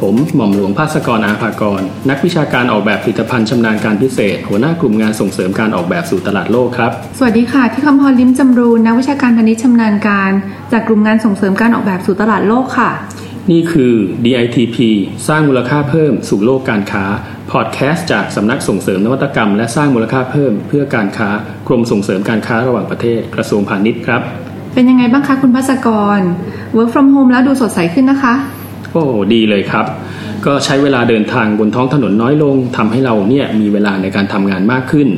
ผมหม่อมหลวงภาสกรอาภากร นักวิชาการออกแบบผลิตภัณฑ์ชำนาญการพิเศษ หัวหน้ากลุ่มงานส่งเสริมการออกแบบสู่ตลาดโลกครับ สวัสดีค่ะ ที่คำพรลิ้มจำรูนนักวิชาการพาณิชย์ชำนาญการ จากกลุ่มงานส่งเสริมการออกแบบสู่ตลาดโลกค่ะ นี่คือ DITP สร้างมูลค่าเพิ่มสู่โลกการค้าพอดแคสต์จากสำนักส่งเสริมนวัตกรรม และสร้างมูลค่าเพิ่มเพื่อการค้ากรมส่งเสริมการค้าระหว่างประเทศ กระทรวงพาณิชย์ครับ เป็นยังไงบ้างคะคุณพัสกร work from home แล้วดูสดใสขึ้นนะคะ โอ้ดีเลยครับ ก็ใช้เวลาเดินทางบนท้องถนนน้อยลงทำให้เราเนี่ยมีเวลาในการทำงานมากขึ้น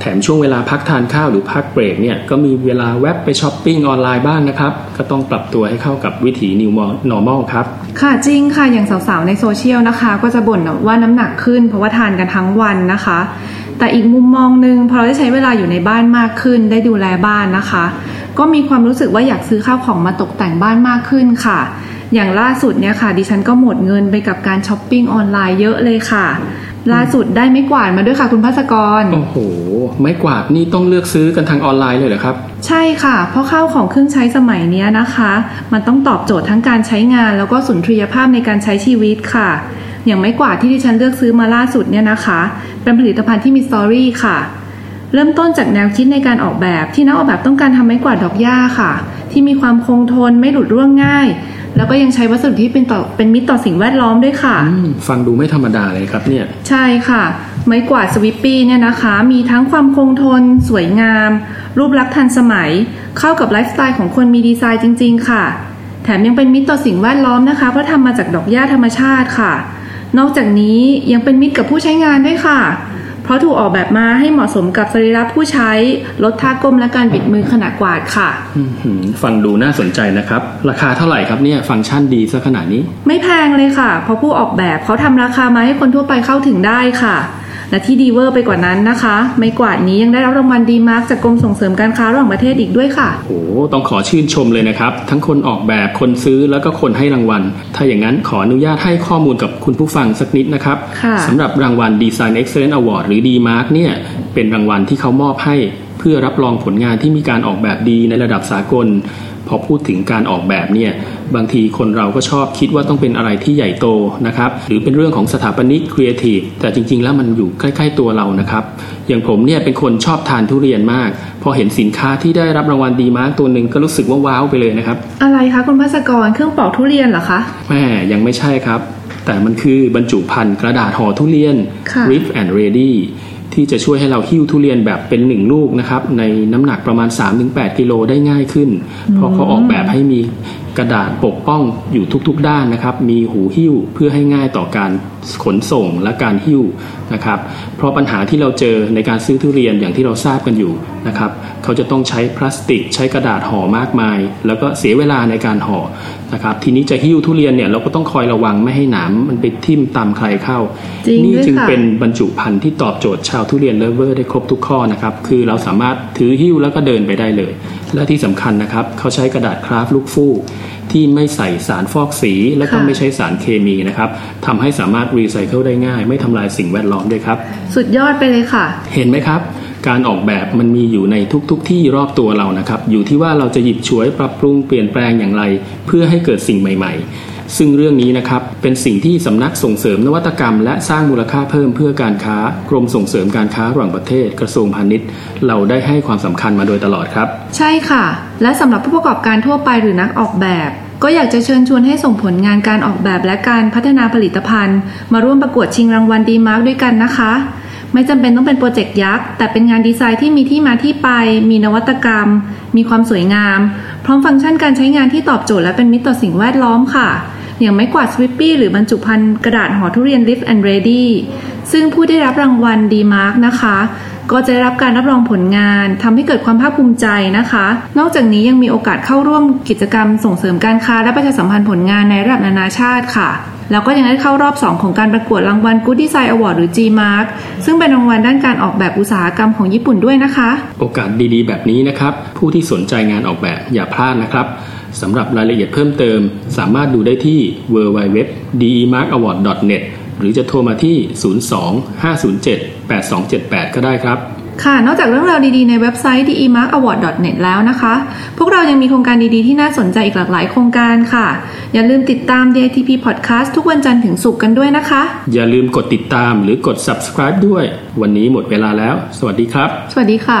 แถมช่วงเวลาพักทานข้าวหรือพักเบรกเนี่ยก็มีเวลาแวบไปช้อปปิ้งออนไลน์บ้างนะครับ ก็ต้องปรับตัวให้เข้ากับวิถี New Normal ครับ ค่ะจริงค่ะอย่างสาวๆในโซเชียลนะคะ ก็จะบ่นว่าน้ำหนักขึ้นเพราะว่าทานกันทั้งวันนะคะ แต่อีกมุมมองหนึ่งพอเราได้ใช้เวลาอยู่ในบ้านมากขึ้น ได้ดูแลบ้านนะคะ ก็มีความรู้สึกว่าอยากซื้อข้าวของมาตกแต่งบ้านมากขึ้นค่ะ อย่างล่าสุดเนี่ยค่ะ ดิฉันก็หมดเงินไปกับการช้อปปิ้งออนไลน์เยอะเลยค่ะ ล่าสุดได้ไม่กวาดมาด้วยค่ะ คุณพัสกร โอ้โห ไม้กวาดนี่ต้องเลือกซื้อกันทางออนไลน์เลยเหรอครับ ใช่ค่ะ เพราะข้าวของเครื่องใช้สมัยเนี้ยนะคะ มันต้องตอบโจทย์ทั้งการใช้งาน แล้วก็สุนทรียภาพในการใช้ชีวิตค่ะ อย่างไม้กวาดที่ดิฉันเลือกซื้อมาล่าสุดเนี่ยนะคะ เป็นผลิตภัณฑ์ที่มีสตอรี่ค่ะเริ่มต้นจากแนวคิดในการออกแบบที่นักออกแบบต้องการทำไม้กวาดดอกหญ้าค่ะ ที่มีความคงทนไม่หลุดร่วงง่าย แล้วก็ยังใช้วัสดุที่เป็นต่อเป็นมิตรต่อสิ่งแวดล้อมด้วยค่ะอืมฟังดูไม่ธรรมดาเลยครับเนี่ย ใช่ค่ะ ไม้กวาดสวิปปี้เนี่ยนะคะ มีทั้งความคงทน สวยงาม รูปลักษณ์ทันสมัย เข้ากับไลฟ์สไตล์ของคนมีดีไซน์จริง ๆ ค่ะ แถมยังเป็นมิตรต่อสิ่งแวดล้อมนะคะ เพราะทำมาจากดอกหญ้าธรรมชาติค่ะ นอกจากนี้ยังเป็นมิตรกับผู้ใช้งานด้วยค่ะ เพราะถูกออกแบบมาให้เหมาะสมกับสรีระผู้ใช้ ลดท่าก้มและการบิดมือขณะกวาดค่ะอื้อหือฟังดูน่าสนใจนะครับ ราคาเท่าไหร่ครับเนี่ยฟังก์ชันดีซะขนาดนี้ ไม่แพงเลยค่ะ เพราะผู้ออกแบบเขาทำราคามาให้คนทั่วไปเข้าถึงได้ค่ะ และที่ดีเวอร์ไปกว่านั้นนะคะ ไม้กวาดนี้ยังได้รับรางวัล DEmark จากกรมส่งเสริมการค้าระหว่างประเทศอีกด้วยค่ะโอ้โหต้องขอชื่นชมเลยนะครับ ทั้งคนออกแบบคนซื้อแล้วก็คนให้รางวัล ถ้าอย่างนั้นขออนุญาตให้ข้อมูลกับคุณผู้ฟังสักนิดนะครับค่ะสำหรับรางวัล Design Excellence Award หรือ DEmark เนี่ยเป็นรางวัลที่เขามอบให้ เพื่อรับรองผลงานที่มีการออกแบบดีในระดับสากล พอพูดถึงการออกแบบเนี่ยบางทีคนเราก็ชอบคิดว่าต้องเป็นอะไรที่ใหญ่โตนะครับหรือเป็นเรื่องของสถาปนิกครีเอทีฟแต่จริง ๆ แล้วมันอยู่ใกล้ ๆ ตัวเรานะครับอย่างผมเนี่ยเป็นคนชอบทานทุเรียนมาก พอเห็นสินค้าที่ได้รับรางวัล DEmark ตัวหนึ่งก็รู้สึกว่าว้าวไปเลยนะครับ อะไรคะคุณพัสกรเครื่องปอกทุเรียนเหรอคะแหมยังไม่ใช่ครับ แต่มันคือบรรจุภัณฑ์กระดาษห่อทุเรียนค่ะ Rip and Ready ที่จะช่วยให้เราหิ้วทุเรียนแบบเป็นหนึ่งลูกนะครับ ในน้ำหนักประมาณ 3-8กิโลได้ง่ายขึ้น เพราะเขาออกแบบให้มี กระดาษปกป้องอยู่ทุกๆด้านนะครับ มีหูหิ้วเพื่อให้ง่ายต่อการขนส่งและการหิ้วนะครับ เพราะปัญหาที่เราเจอในการซื้อทุเรียนอย่างที่เราทราบกันอยู่นะครับ เขาจะต้องใช้พลาสติก ใช้กระดาษห่อมากมาย แล้วก็เสียเวลาในการห่อนะครับ ทีนี้จะหิ้วทุเรียนเนี่ยเราก็ต้องคอยระวังไม่ให้หนามมันไปทิ่มตามใครเข้า นี่จึงเป็นบรรจุภัณฑ์ที่ตอบโจทย์ชาวทุเรียนเลเวอร์ได้ครบทุกข้อนะครับ คือเราสามารถถือหิ้วแล้วก็เดินไปได้เลย และที่สำคัญนะครับเขาใช้กระดาษคราฟต์ลูกฟูกที่ไม่ใส่สารฟอกสีและก็ค่ะไม่ใช้สารเคมีนะครับทำให้สามารถรีไซเคิลได้ง่าย ไม่ทำลายสิ่งแวดล้อมด้วยครับ สุดยอดไปเลยค่ะ เห็นไหมครับ การออกแบบมันมีอยู่ในทุกๆที่รอบตัวเรานะครับ อยู่ที่ว่าเราจะหยิบฉวยปรับปรุงเปลี่ยนแปลงอย่างไร เพื่อให้เกิดสิ่งใหม่ ๆ ซึ่งเรื่องนี้นะครับเป็นสิ่งที่สำนักส่งเสริมนวัตกรรม และสร้างมูลค่าเพิ่มเพื่อการค้ากรมส่งเสริมการค้าระหว่างประเทศกระทรวงพาณิชย์ เราได้ให้ความสำคัญมาโดยตลอดครับ ใช่ค่ะ และสำหรับผู้ประกอบการทั่วไปหรือนักออกแบบ ก็อยากจะเชิญชวนให้ส่งผลงานการออกแบบและการพัฒนาผลิตภัณฑ์ มาร่วมประกวดชิงรางวัล DEmark ด้วยกันนะคะไม่จำเป็นต้องเป็นโปรเจกต์ยักษ์ แต่เป็นงานดีไซน์ที่มีที่มาที่ไป มีนวัตกรรม มีความสวยงาม พร้อมฟังก์ชันการใช้งานที่ตอบโจทย์และเป็นมิตรต่อสิ่งแวดล้อมค่ะ อย่างไม้กวาดสวิปปี้หรือบรรจุภัณฑ์กระดาษห่อทุเรียน Lift and Ready ซึ่งผู้ได้รับรางวัลดีมาร์กนะคะ ก็จะได้รับการรับรองผลงานทำให้เกิดความภาคภูมิใจนะคะ นอกจากนี้ยังมีโอกาสเข้าร่วมกิจกรรมส่งเสริมการค้าและประชาสัมพันธ์ผลงานในระดับนานาชาติค่ะแล้วก็ยังได้เข้ารอบ 2 ของการประกวดรางวัล Good Design Award หรือ G-Mark ซึ่งเป็นรางวัลด้านการออกแบบอุตสาหกรรมของญี่ปุ่นด้วยนะคะ โอกาสดีๆ แบบนี้นะครับ ผู้ที่สนใจงานออกแบบอย่าพลาดนะครับ สำหรับรายละเอียดเพิ่มเติม สามารถดูได้ที่ www.demarkaward.net หรือจะโทรมาที่ 02-507-8278 ก็ได้ครับค่ะ นอกจากเรื่องราวดีๆ ในเว็บไซต์ demarkaward.net แล้วนะคะ พวกเรายังมีโครงการดีๆ ที่น่าสนใจอีกหลากหลายโครงการค่ะ อย่าลืมติดตาม DITP Podcast ทุกวันจันทร์ถึงศุกร์กันด้วยนะคะ อย่าลืมกดติดตามหรือกด subscribe ด้วย วันนี้หมดเวลาแล้ว สวัสดีครับ สวัสดีค่ะ